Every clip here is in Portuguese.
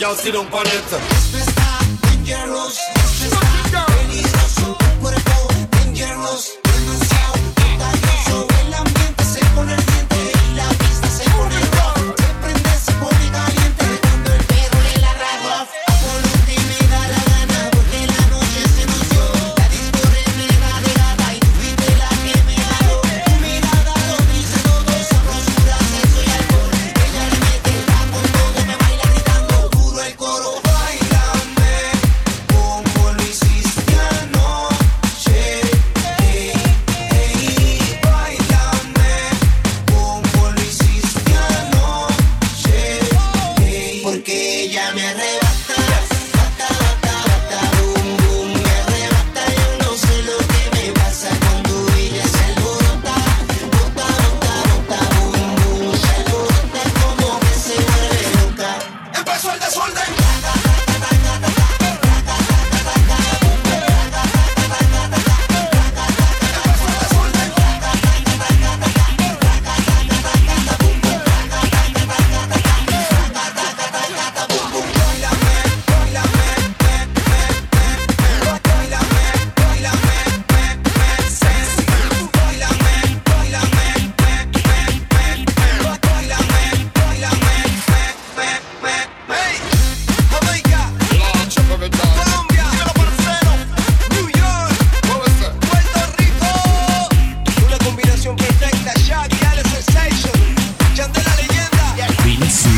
y'all see them on it.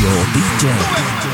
Radio DJ.